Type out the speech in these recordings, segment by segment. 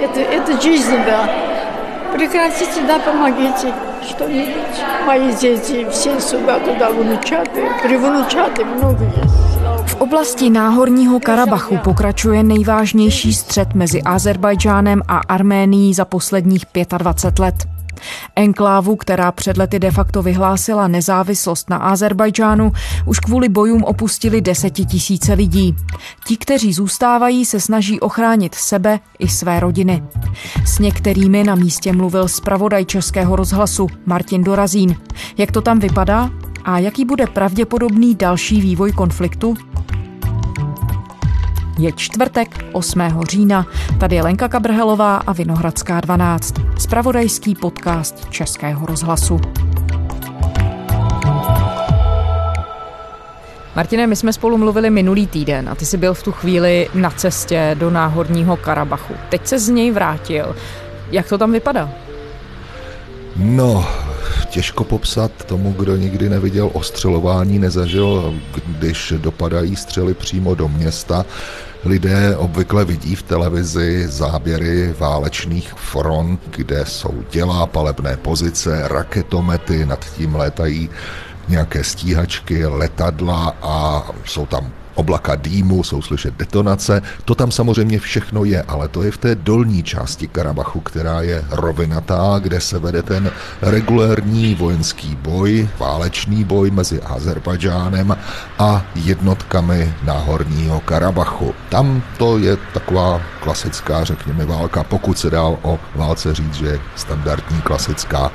Это, это жизнь, да. Прекратите, да, помогите что-нибудь. Мои дети все сюда, туда, внучаты, привнучаты много есть. V oblasti Náhorního Karabachu pokračuje nejvážnější střet mezi Azerbajdžánem a Arménií za posledních 25 let. Enklávu, která před lety de facto vyhlásila nezávislost na Azerbajdžánu, už kvůli bojům opustili desetitisíce lidí. Ti, kteří zůstávají, se snaží ochránit sebe i své rodiny. S některými na místě mluvil zpravodaj Českého rozhlasu Martin Dorazín. Jak to tam vypadá? A jaký bude pravděpodobný další vývoj konfliktu? Je čtvrtek 8. října. Tady je Lenka Kabrhelová a Vinohradská 12. Spravodajský podcast Českého rozhlasu. Martine, my jsme spolu mluvili minulý týden a ty jsi byl v tu chvíli na cestě do Náhorního Karabachu. Teď se z něj vrátil. Jak to tam vypadá? No, těžko popsat tomu, kdo nikdy neviděl ostřelování, nezažil, když dopadají střely přímo do města. Lidé obvykle vidí v televizi záběry válečných front, kde jsou dělá, palebné pozice, raketomety, nad tím létají nějaké stíhačky, letadla a jsou tam oblaka dýmu, jsou slyšet detonace. To tam samozřejmě všechno je, ale to je v té dolní části Karabachu, která je rovinatá, kde se vede ten regulérní vojenský boj, válečný boj mezi Azerbajdžánem a jednotkami Náhorního Karabachu. Tam to je taková klasická, řekněme, válka, pokud se dá o válce říct, že je standardní klasická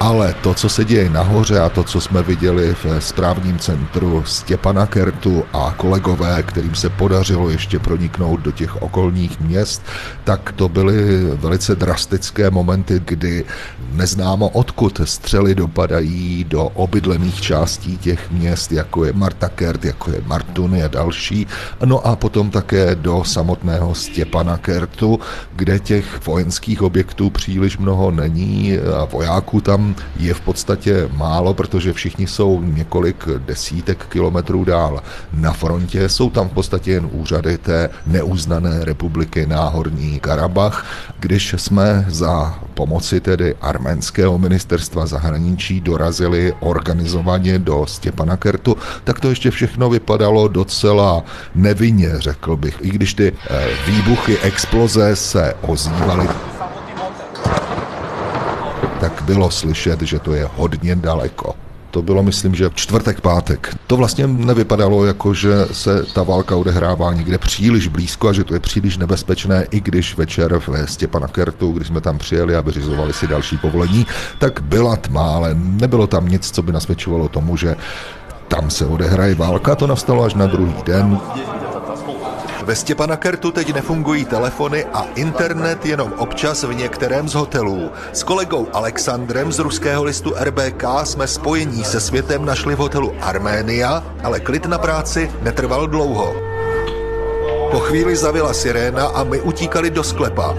ale to, co se děje nahoře a to, co jsme viděli v správním centru Stěpana Kertu a kolegové, kterým se podařilo ještě proniknout do těch okolních měst, tak to byly velice drastické momenty, kdy neznámo odkud střely dopadají do obydlených částí těch měst, jako je Marta Kert, jako je Martuny a další, no a potom také do samotného Stěpana Kertu, kde těch vojenských objektů příliš mnoho není a vojáků tam je v podstatě málo, protože všichni jsou několik desítek kilometrů dál na frontě. Jsou tam v podstatě jen úřady té neuznané republiky Náhorní Karabach. Když jsme za pomoci tedy arménského ministerstva zahraničí dorazili organizovaně do Stěpana Kertu, tak to ještě všechno vypadalo docela nevinně, řekl bych. I když ty eh, výbuchy, exploze se ozývaly bylo slyšet, že to je hodně daleko. To bylo, myslím, že čtvrtek, pátek. To vlastně nevypadalo jako, že se ta válka odehrává někde příliš blízko a že to je příliš nebezpečné, i když večer ve Stěpana Kertu, když jsme tam přijeli a vyřizovali si další povolení, tak byla tma, ale nebylo tam nic, co by nasvědčovalo tomu, že tam se odehraje válka. To nastalo až na druhý den. Ve Stěpanakertu teď nefungují telefony a internet jenom občas v některém z hotelů. S kolegou Alexandrem z ruského listu RBK jsme spojení se světem našli v hotelu Arménia, ale klid na práci netrval dlouho. Po chvíli zavila siréna a my utíkali do sklepa.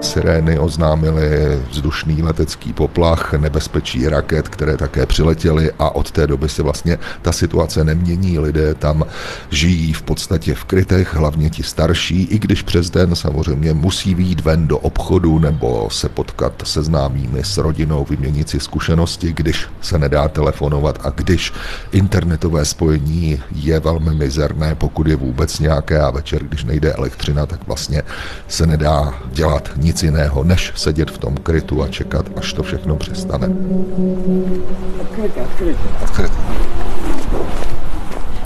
Sirény oznámily vzdušný letecký poplach, nebezpečí raket, které také přiletěly a od té doby se vlastně ta situace nemění. Lidé tam žijí v podstatě v krytech, hlavně ti starší, i když přes den samozřejmě musí výjít ven do obchodu nebo se potkat se známými, s rodinou, vyměnit si zkušenosti, když se nedá telefonovat a když internetové spojení je velmi mizerné, pokud je vůbec nějaké a večer, když nejde elektřina, tak vlastně se nedá dělat nic nic jiného, než sedět v tom krytu a čekat, až to všechno přestane.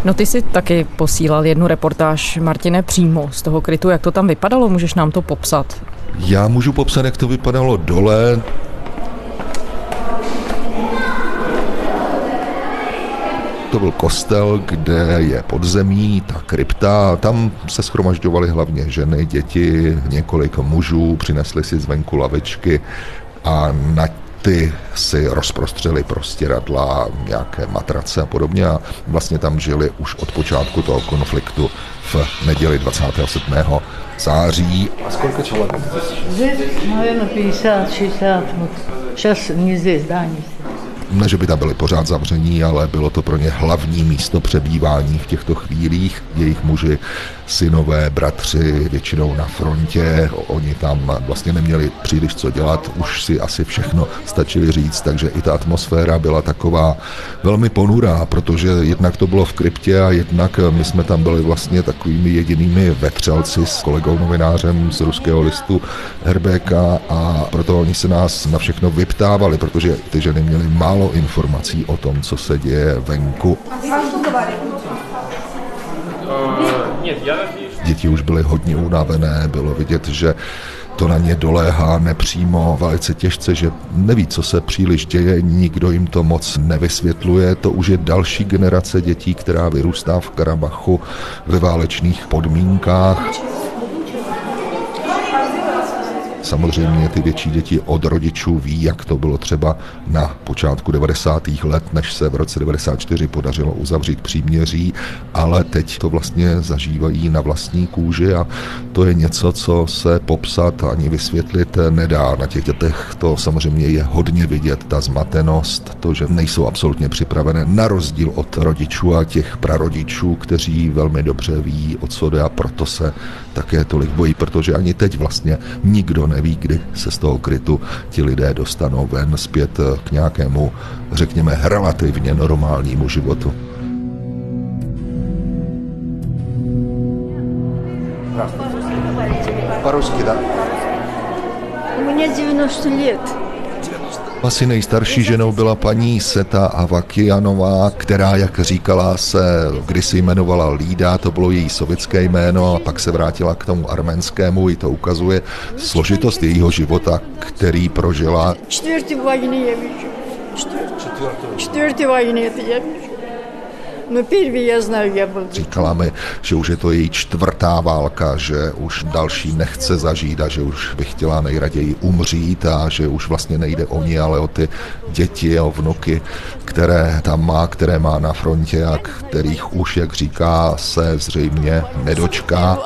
No ty si taky posílal jednu reportáž, Martine, přímo z toho krytu. Jak to tam vypadalo? Můžeš nám to popsat? Já můžu popsat, jak to vypadalo dole. to byl kostel, kde je podzemí, ta krypta, tam se schromažďovaly hlavně ženy, děti, několik mužů, přinesli si zvenku lavičky a na ty si rozprostřeli prostěradla, nějaké matrace a podobně a vlastně tam žili už od počátku toho konfliktu v neděli 27. září. A kolik člověk? Здесь, наверное, 50-60. Вот. Сейчас не здесь, да, не здесь. Ne, že by tam byli pořád zavření, ale bylo to pro ně hlavní místo přebývání v těchto chvílích. Jejich muži, synové, bratři, většinou na frontě, oni tam vlastně neměli příliš co dělat, už si asi všechno stačili říct, takže i ta atmosféra byla taková velmi ponurá, protože jednak to bylo v kryptě a jednak my jsme tam byli vlastně takovými jedinými vetřelci s kolegou novinářem z ruského listu RBK a proto oni se nás na všechno vyptávali, protože ty ženy měly málo informací o tom, co se děje venku. Děti už byly hodně unavené, bylo vidět, že to na ně doléhá nepřímo, velice těžce, že neví, co se příliš děje, nikdo jim to moc nevysvětluje. To už je další generace dětí, která vyrůstá v Karabachu ve válečných podmínkách. Samozřejmě ty větší děti od rodičů ví, jak to bylo třeba na počátku 90. let, než se v roce 94 podařilo uzavřít příměří, ale teď to vlastně zažívají na vlastní kůži a to je něco, co se popsat ani vysvětlit nedá. Na těch dětech to samozřejmě je hodně vidět, ta zmatenost, to, že nejsou absolutně připravené, na rozdíl od rodičů a těch prarodičů, kteří velmi dobře ví, o co jde a proto se také tolik bojí, protože ani teď vlastně nikdo neví, kdy se z toho krytu ti lidé dostanou ven zpět k nějakému, řekněme, relativně normálnímu životu. По-русски, да? У меня 90 лет. Asi nejstarší ženou byla paní Seta Avakianová, která, jak říkala, se kdysi jmenovala Lída, to bylo její sovětské jméno, a pak se vrátila k tomu arménskému, i to ukazuje složitost jejího života, který prožila. Čtvrtý vojny je. Čtvrtý vojny je. No znаю, já byl. Říkala mi, že už je to její čtvrtá válka, že už další nechce zažít a že už by chtěla nejraději umřít a že už vlastně nejde o ní, ale o ty děti a vnuky, které tam má, které má na frontě a kterých už, jak říká, se zřejmě nedočká.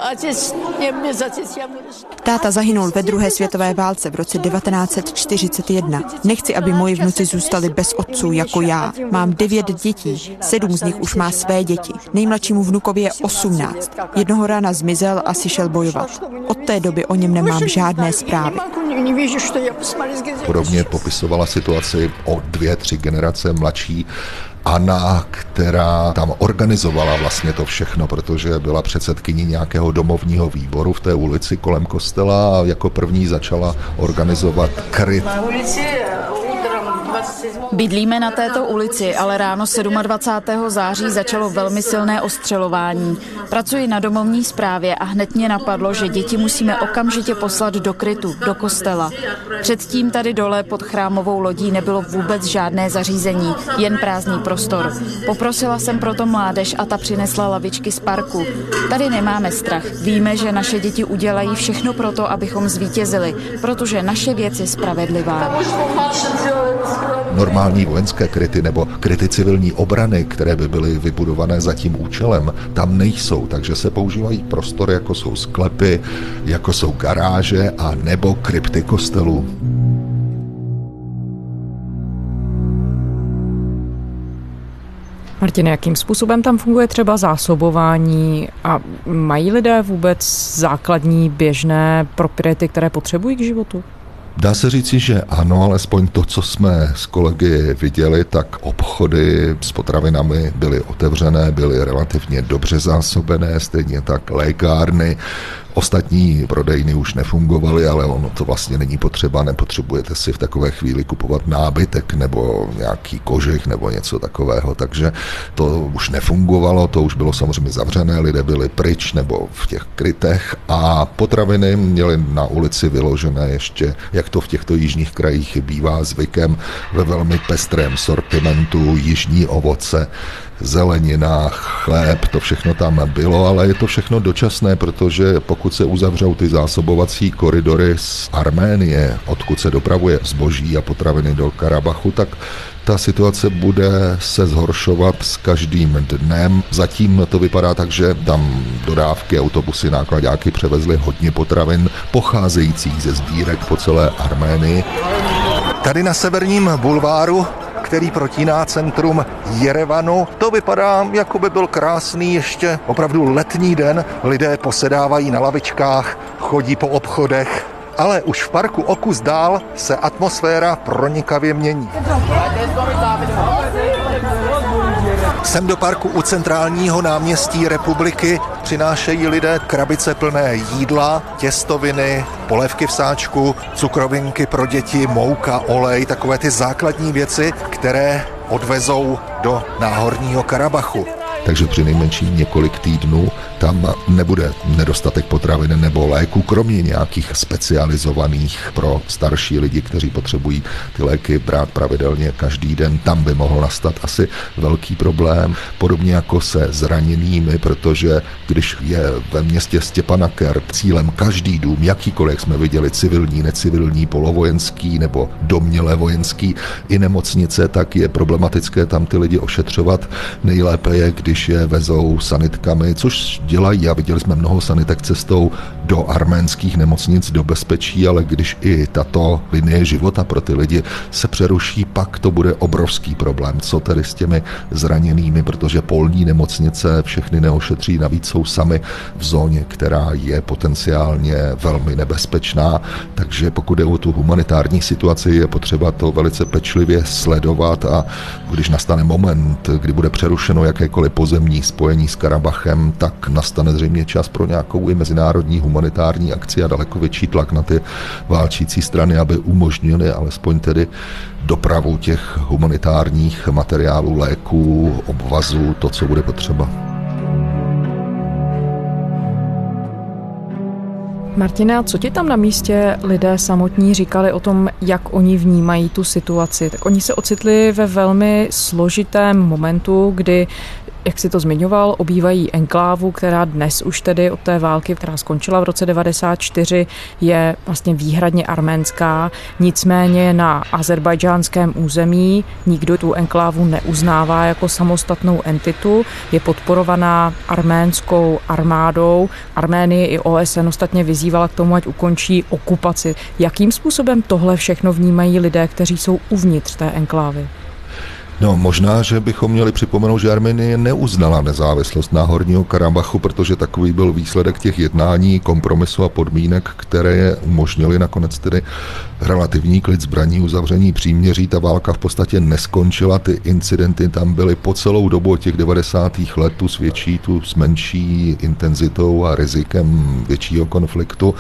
Táta zahynul ve druhé světové válce v roce 1941. Nechci, aby moji vnuci zůstali bez otců jako já. Mám devět dětí, sedm z nich už má své děti. Nejmladšímu vnukovi je 18. Jednoho rána zmizel a si šel bojovat. Od té doby o něm nemám žádné zprávy. Podobně popisovala situaci o dvě, tři generace mladší Anna, která tam organizovala vlastně to všechno, protože byla předsedkyní nějakého domovního výboru v té ulici kolem kostela a jako první začala organizovat kryt. Bydlíme na této ulici, ale ráno 27. září začalo velmi silné ostřelování. Pracuji na domovní správě a hned mě napadlo, že děti musíme okamžitě poslat do krytu, do kostela. Předtím tady dole pod chrámovou lodí nebylo vůbec žádné zařízení, jen prázdný prostor. Poprosila jsem proto mládež a ta přinesla lavičky z parku. Tady nemáme strach. Víme, že naše děti udělají všechno proto, abychom zvítězili, protože naše věc je spravedlivá normální vojenské kryty nebo kryty civilní obrany, které by byly vybudované za tím účelem, tam nejsou, takže se používají prostory, jako jsou sklepy, jako jsou garáže a nebo krypty kostelů. Martin, jakým způsobem tam funguje třeba zásobování a mají lidé vůbec základní běžné propriety, které potřebují k životu? Dá se říci, že ano, alespoň to, co jsme s kolegy viděli, tak obchody s potravinami byly otevřené, byly relativně dobře zásobené, stejně tak lékárny, Ostatní prodejny už nefungovaly, ale ono to vlastně není potřeba, nepotřebujete si v takové chvíli kupovat nábytek nebo nějaký kožich nebo něco takového, takže to už nefungovalo, to už bylo samozřejmě zavřené, lidé byli pryč nebo v těch krytech a potraviny měly na ulici vyložené ještě, jak to v těchto jižních krajích bývá zvykem, ve velmi pestrém sortimentu jižní ovoce, zelenina, chléb, to všechno tam bylo, ale je to všechno dočasné, protože pokud se uzavřou ty zásobovací koridory z Arménie, odkud se dopravuje zboží a potraviny do Karabachu, tak ta situace bude se zhoršovat s každým dnem. Zatím to vypadá tak, že tam dodávky, autobusy, nákladáky převezly hodně potravin pocházejících ze sbírek po celé Arménii. Tady na severním bulváru který protíná centrum Jerevanu. To vypadá, jako by byl krásný ještě opravdu letní den. Lidé posedávají na lavičkách, chodí po obchodech, ale už v parku o kus dál se atmosféra pronikavě mění. Sem do parku u centrálního náměstí republiky přinášejí lidé krabice plné jídla, těstoviny, polévky v sáčku, cukrovinky pro děti, mouka, olej, takové ty základní věci, které odvezou do náhorního Karabachu takže při nejmenší několik týdnů tam nebude nedostatek potravin nebo léku, kromě nějakých specializovaných pro starší lidi, kteří potřebují ty léky brát pravidelně každý den. Tam by mohl nastat asi velký problém, podobně jako se zraněnými, protože když je ve městě Stěpanaker cílem každý dům, jakýkoliv, jak jsme viděli, civilní, necivilní, polovojenský nebo domněle vojenský i nemocnice, tak je problematické tam ty lidi ošetřovat. Nejlépe je, když když je vezou sanitkami, což dělají a viděli jsme mnoho sanitek cestou do arménských nemocnic do bezpečí, ale když i tato linie života pro ty lidi se přeruší, pak to bude obrovský problém. Co tedy s těmi zraněnými, protože polní nemocnice všechny neošetří, navíc jsou sami v zóně, která je potenciálně velmi nebezpečná, takže pokud je o tu humanitární situaci, je potřeba to velice pečlivě sledovat a když nastane moment, kdy bude přerušeno jakékoliv pozemní spojení s Karabachem, tak nastane zřejmě čas pro nějakou i mezinárodní humanitární akci a daleko větší tlak na ty válčící strany, aby umožnili alespoň tedy dopravu těch humanitárních materiálů, léků, obvazů, to, co bude potřeba. Martina, co ti tam na místě lidé samotní říkali o tom, jak oni vnímají tu situaci? Tak oni se ocitli ve velmi složitém momentu, kdy jak si to zmiňoval, obývají enklávu, která dnes už tedy od té války, která skončila v roce 94, je vlastně výhradně arménská. Nicméně na azerbajdžánském území nikdo tu enklávu neuznává jako samostatnou entitu. Je podporovaná arménskou armádou. Arménie i OSN ostatně vyzývala k tomu, ať ukončí okupaci. Jakým způsobem tohle všechno vnímají lidé, kteří jsou uvnitř té enklávy? No, možná, že bychom měli připomenout, že Arménie neuznala nezávislost Náhorního Karabachu, protože takový byl výsledek těch jednání, kompromisu a podmínek, které je umožnili nakonec tedy relativní klid zbraní, uzavření příměří. Ta válka v podstatě neskončila, ty incidenty tam byly po celou dobu těch 90. let, tu svědčí tu s menší intenzitou a rizikem většího konfliktu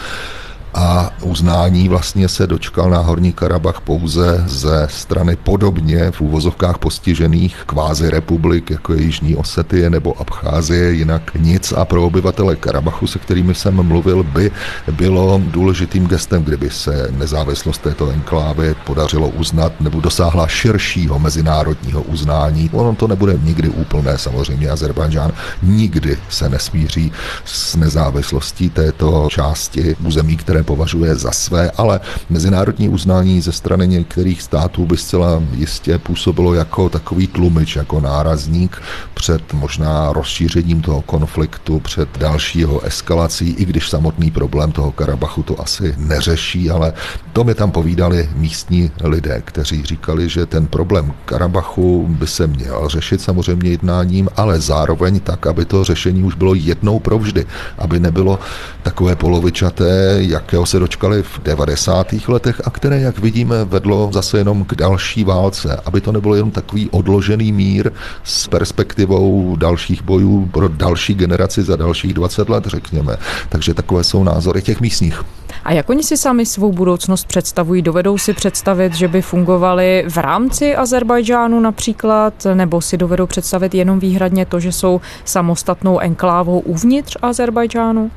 a uznání vlastně se dočkal na Horní Karabach pouze ze strany podobně v úvozovkách postižených kvázi republik, jako je Jižní Osetie nebo Abcházie, jinak nic. A pro obyvatele Karabachu, se kterými jsem mluvil, by bylo důležitým gestem, kdyby se nezávislost této enklávy podařilo uznat nebo dosáhla širšího mezinárodního uznání. Ono to nebude nikdy úplné, samozřejmě. Azerbajdžán nikdy se nesmíří s nezávislostí této části území, které považuje za své, ale mezinárodní uznání ze strany některých států by zcela jistě působilo jako takový tlumič, jako nárazník před možná rozšířením toho konfliktu, před dalšího eskalací, i když samotný problém toho Karabachu to asi neřeší, ale to mi tam povídali místní lidé, kteří říkali, že ten problém Karabachu by se měl řešit samozřejmě jednáním, ale zároveň tak, aby to řešení už bylo jednou provždy, aby nebylo takové polovičaté, jak jakého se dočkali v 90. letech a které, jak vidíme, vedlo zase jenom k další válce, aby to nebylo jenom takový odložený mír s perspektivou dalších bojů pro další generaci za dalších 20 let, řekněme. Takže takové jsou názory těch místních. A jak oni si sami svou budoucnost představují? Dovedou si představit, že by fungovali v rámci Azerbajdžánu například, nebo si dovedou představit jenom výhradně to, že jsou samostatnou enklávou uvnitř Azerbajdžánu?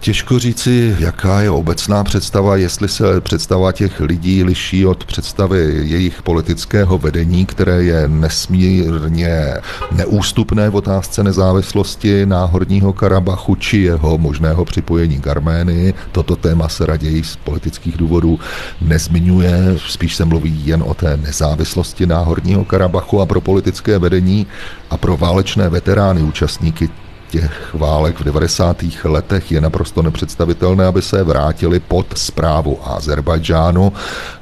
Těžko říci, jaká je obecná představa, jestli se představa těch lidí liší od představy jejich politického vedení, které je nesmírně neústupné v otázce nezávislosti Náhorního Karabachu či jeho možného připojení k Arménii. Toto téma se raději z politických důvodů nezmiňuje, spíš se mluví jen o té nezávislosti Náhorního Karabachu a pro politické vedení a pro válečné veterány účastníky těch válek v 90. letech je naprosto nepředstavitelné, aby se vrátili pod zprávu Azerbajdžánu.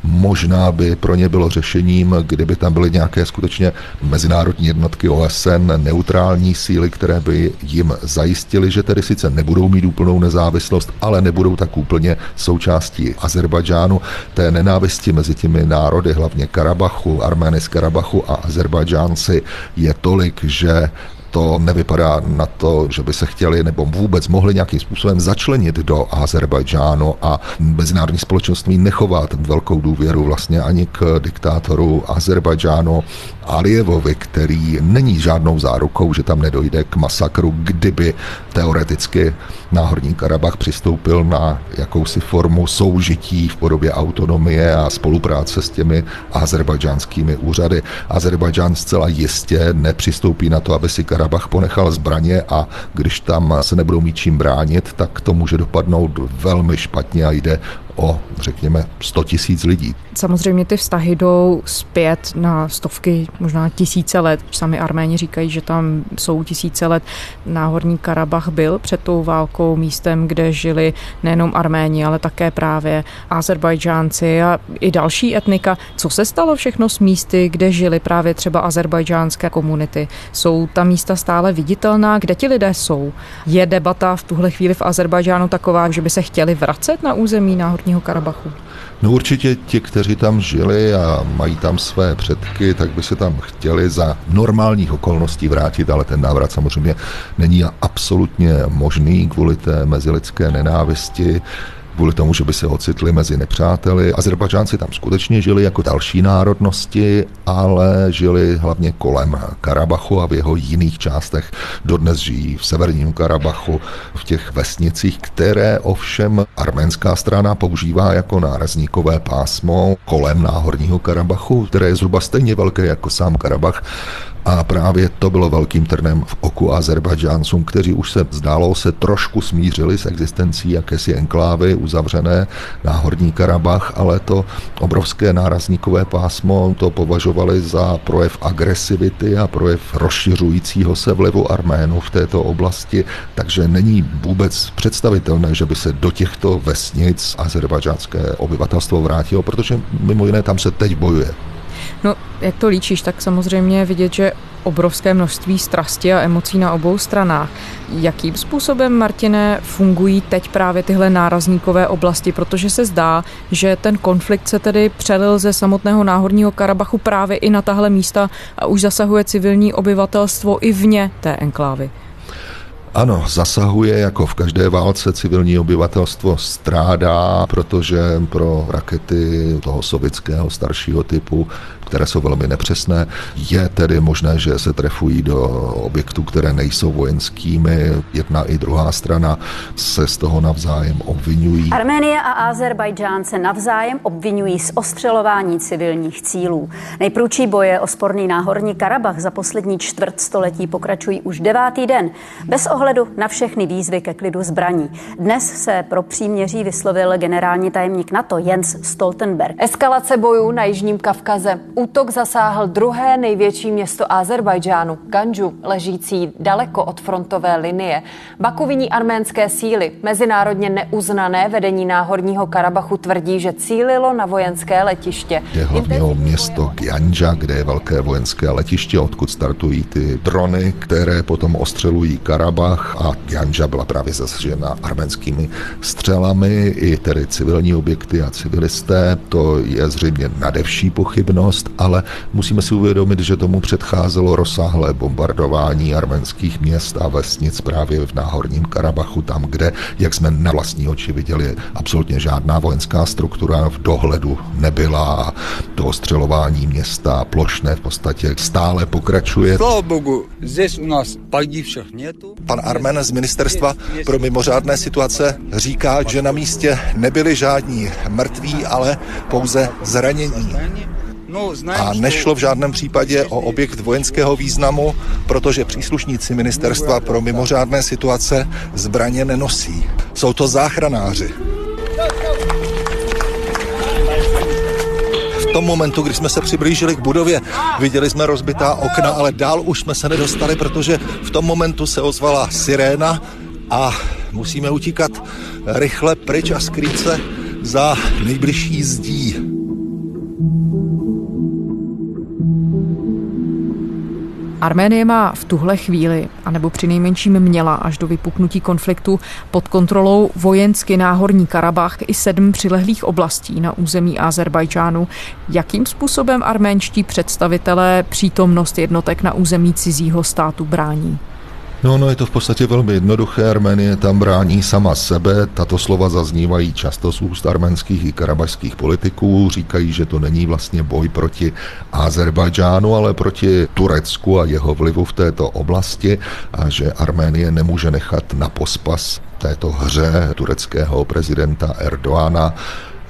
Možná by pro ně bylo řešením, kdyby tam byly nějaké skutečně mezinárodní jednotky OSN, neutrální síly, které by jim zajistily, že tedy sice nebudou mít úplnou nezávislost, ale nebudou tak úplně součástí Azerbajdžánu. Té nenávisti mezi těmi národy, hlavně Karabachu, Armény z Karabachu a Azerbajdžánci je tolik, že to nevypadá na to, že by se chtěli nebo vůbec mohli nějakým způsobem začlenit do Azerbajdžánu a mezinárodní společenství nechovat velkou důvěru vlastně ani k diktátoru Azerbajdžánu Alijevovi, který není žádnou zárukou, že tam nedojde k masakru, kdyby teoreticky Náhorní Karabach přistoupil na jakousi formu soužití v podobě autonomie a spolupráce s těmi azerbajdžánskými úřady. Azerbajdžán zcela jistě nepřistoupí na to, aby si Karabach ponechal zbraně a když tam se nebudou mít čím bránit, tak to může dopadnout velmi špatně a jde o, řekněme, 100 tisíc lidí. Samozřejmě ty vztahy jdou zpět na stovky, možná tisíce let. Sami Arméni říkají, že tam jsou tisíce let. Náhorní Karabach byl před tou válkou místem, kde žili nejenom Arméni, ale také právě Azerbajdžánci a i další etnika. Co se stalo všechno s místy, kde žili právě třeba azerbajdžánské komunity? Jsou ta místa stále viditelná? Kde ti lidé jsou? Je debata v tuhle chvíli v Azerbajdžánu taková, že by se chtěli vracet na území Náhorního Karabachu? No určitě ti, kteří tam žili a mají tam své předky, tak by se tam chtěli za normálních okolností vrátit, ale ten návrat samozřejmě není absolutně možný kvůli té mezilidské nenávisti kvůli tomu, že by se ocitli mezi nepřáteli. Azerbajdžánci tam skutečně žili jako další národnosti, ale žili hlavně kolem Karabachu a v jeho jiných částech. Dodnes žijí v severním Karabachu, v těch vesnicích, které ovšem arménská strana používá jako nárazníkové pásmo kolem náhorního Karabachu, které je zhruba stejně velké jako sám Karabach a právě to bylo velkým trnem v oku Azerbajdžáncům, kteří už se zdálo se trošku smířili s existencí jakési enklávy uzavřené na Horní Karabach, ale to obrovské nárazníkové pásmo to považovali za projev agresivity a projev rozšiřujícího se vlivu Arménů v této oblasti, takže není vůbec představitelné, že by se do těchto vesnic azerbajdžánské obyvatelstvo vrátilo, protože mimo jiné tam se teď bojuje. No, jak to líčíš, tak samozřejmě vidět, že obrovské množství strasti a emocí na obou stranách. Jakým způsobem, Martine, fungují teď právě tyhle nárazníkové oblasti, protože se zdá, že ten konflikt se tedy přelil ze samotného náhorního Karabachu právě i na tahle místa a už zasahuje civilní obyvatelstvo i vně té enklávy. Ano, zasahuje jako v každé válce civilní obyvatelstvo strádá, protože pro rakety toho sovětského staršího typu které jsou velmi nepřesné. Je tedy možné, že se trefují do objektů, které nejsou vojenskými. Jedna i druhá strana se z toho navzájem obvinují. Arménie a Azerbajdžán se navzájem obvinují z ostřelování civilních cílů. Nejprůčí boje o sporný náhorní Karabach za poslední čtvrt století pokračují už devátý den, bez ohledu na všechny výzvy ke klidu zbraní. Dnes se pro příměří vyslovil generální tajemník NATO Jens Stoltenberg. Eskalace bojů na Jižním Kavkaze Útok zasáhl druhé největší město Azerbajdžánu, Ganju, ležící daleko od frontové linie. Baku viní arménské síly. Mezinárodně neuznané vedení náhorního Karabachu tvrdí, že cílilo na vojenské letiště. Je hlavního město Ganja, kde je velké vojenské letiště, odkud startují ty drony, které potom ostřelují Karabach a Ganja byla právě zasažena arménskými střelami, i tedy civilní objekty a civilisté. To je zřejmě nadevší pochybnost ale musíme si uvědomit, že tomu předcházelo rozsáhlé bombardování arménských měst a vesnic právě v Náhorním Karabachu, tam, kde, jak jsme na vlastní oči viděli, absolutně žádná vojenská struktura v dohledu nebyla a to ostřelování města plošné v podstatě stále pokračuje. Sláva Bogu, zde u nás padí netu. Pan Armen z Ministerstva pro mimořádné situace říká, že na místě nebyli žádní mrtví, ale pouze zranění. No, a nešlo v žádném případě o objekt vojenského významu, protože příslušníci Ministerstva pro mimořádné situace zbraně nenosí. Jsou to záchranáři tom momentu, kdy jsme se přiblížili k budově, viděli jsme rozbitá okna, ale dál už jsme se nedostali, protože v tom momentu se ozvala siréna a musíme utíkat rychle pryč a skrýt se za nejbližší zdí. Arménie má v tuhle chvíli, anebo při nejmenším měla až do vypuknutí konfliktu pod kontrolou vojensky náhorní Karabach i sedm přilehlých oblastí na území Azerbajdžánu. Jakým způsobem arménští představitelé přítomnost jednotek na území cizího státu brání? No, no, je to v podstatě velmi jednoduché. Arménie tam brání sama sebe. Tato slova zaznívají často z úst arménských i karabašských politiků. Říkají, že to není vlastně boj proti Azerbajdžánu, ale proti Turecku a jeho vlivu v této oblasti a že Arménie nemůže nechat na pospas této hře tureckého prezidenta Erdoána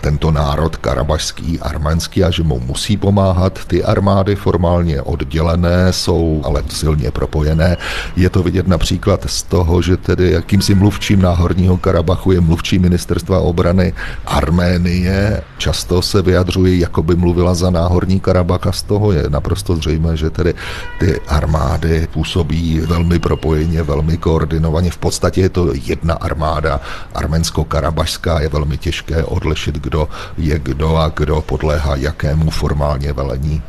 tento národ karabašský, arménský a že mu musí pomáhat. Ty armády formálně oddělené jsou ale silně propojené. Je to vidět například z toho, že tedy jakýmsi mluvčím náhorního Karabachu je mluvčí ministerstva obrany Arménie. Často se vyjadřuje, jako by mluvila za náhorní Karabach a z toho je naprosto zřejmé, že tedy ty armády působí velmi propojeně, velmi koordinovaně. V podstatě je to jedna armáda arménsko-karabašská, je velmi těžké odlišit, kdo je kdo a kdo podléhá jakému formálně velení.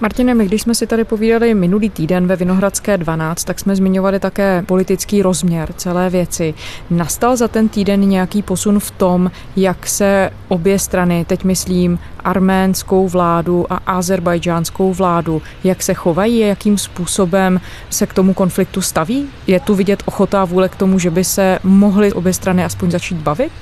Martine, my když jsme si tady povídali minulý týden ve Vinohradské 12, tak jsme zmiňovali také politický rozměr celé věci. Nastal za ten týden nějaký posun v tom, jak se obě strany, teď myslím arménskou vládu a azerbajdžánskou vládu, jak se chovají a jakým způsobem se k tomu konfliktu staví? Je tu vidět ochota a vůle k tomu, že by se mohly obě strany aspoň začít bavit?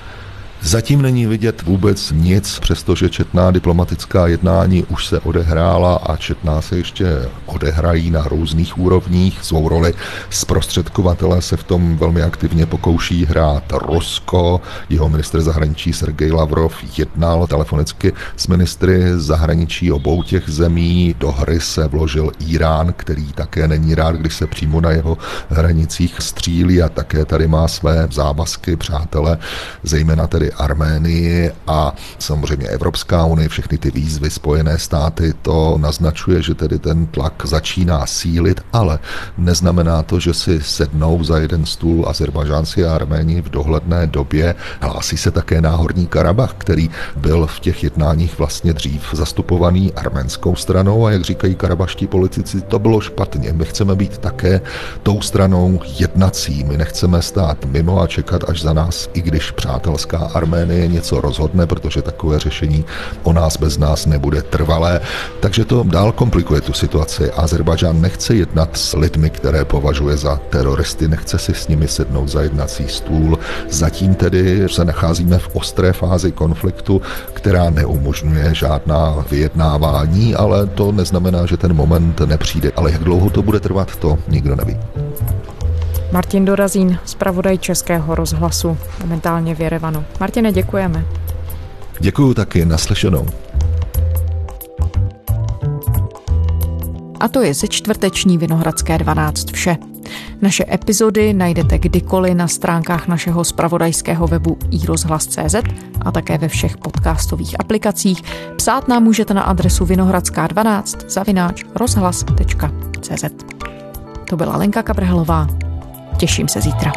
Zatím není vidět vůbec nic, přestože četná diplomatická jednání už se odehrála a četná se ještě odehrají na různých úrovních. Svou roli zprostředkovatele se v tom velmi aktivně pokouší hrát Rusko. Jeho ministr zahraničí Sergej Lavrov jednal telefonicky s ministry zahraničí obou těch zemí. Do hry se vložil Irán, který také není rád, když se přímo na jeho hranicích střílí a také tady má své závazky, přátelé, zejména tedy Arménii a samozřejmě Evropská unie, všechny ty výzvy, Spojené státy, to naznačuje, že tedy ten tlak začíná sílit, ale neznamená to, že si sednou za jeden stůl Azerbažánci a Arméni v dohledné době. Hlásí se také náhorní Karabach, který byl v těch jednáních vlastně dřív zastupovaný arménskou stranou a jak říkají karabaští politici, to bylo špatně. My chceme být také tou stranou jednací. My nechceme stát mimo a čekat až za nás, i když přátelská Arménie něco rozhodne, protože takové řešení o nás bez nás nebude trvalé. Takže to dál komplikuje tu situaci. Azerbajdžán nechce jednat s lidmi, které považuje za teroristy, nechce si s nimi sednout za jednací stůl. Zatím tedy se nacházíme v ostré fázi konfliktu, která neumožňuje žádná vyjednávání, ale to neznamená, že ten moment nepřijde. Ale jak dlouho to bude trvat, to nikdo neví. Martin Dorazín, zpravodaj Českého rozhlasu, momentálně v Jerevanu. Martine, děkujeme. Děkuju taky, naslyšenou. A to je ze čtvrteční Vinohradské 12 vše. Naše epizody najdete kdykoliv na stránkách našeho spravodajského webu iRozhlas.cz a také ve všech podcastových aplikacích. Psát nám můžete na adresu vinohradská12 zavináč rozhlas.cz To byla Lenka Kabrhelová. Těším se zítra.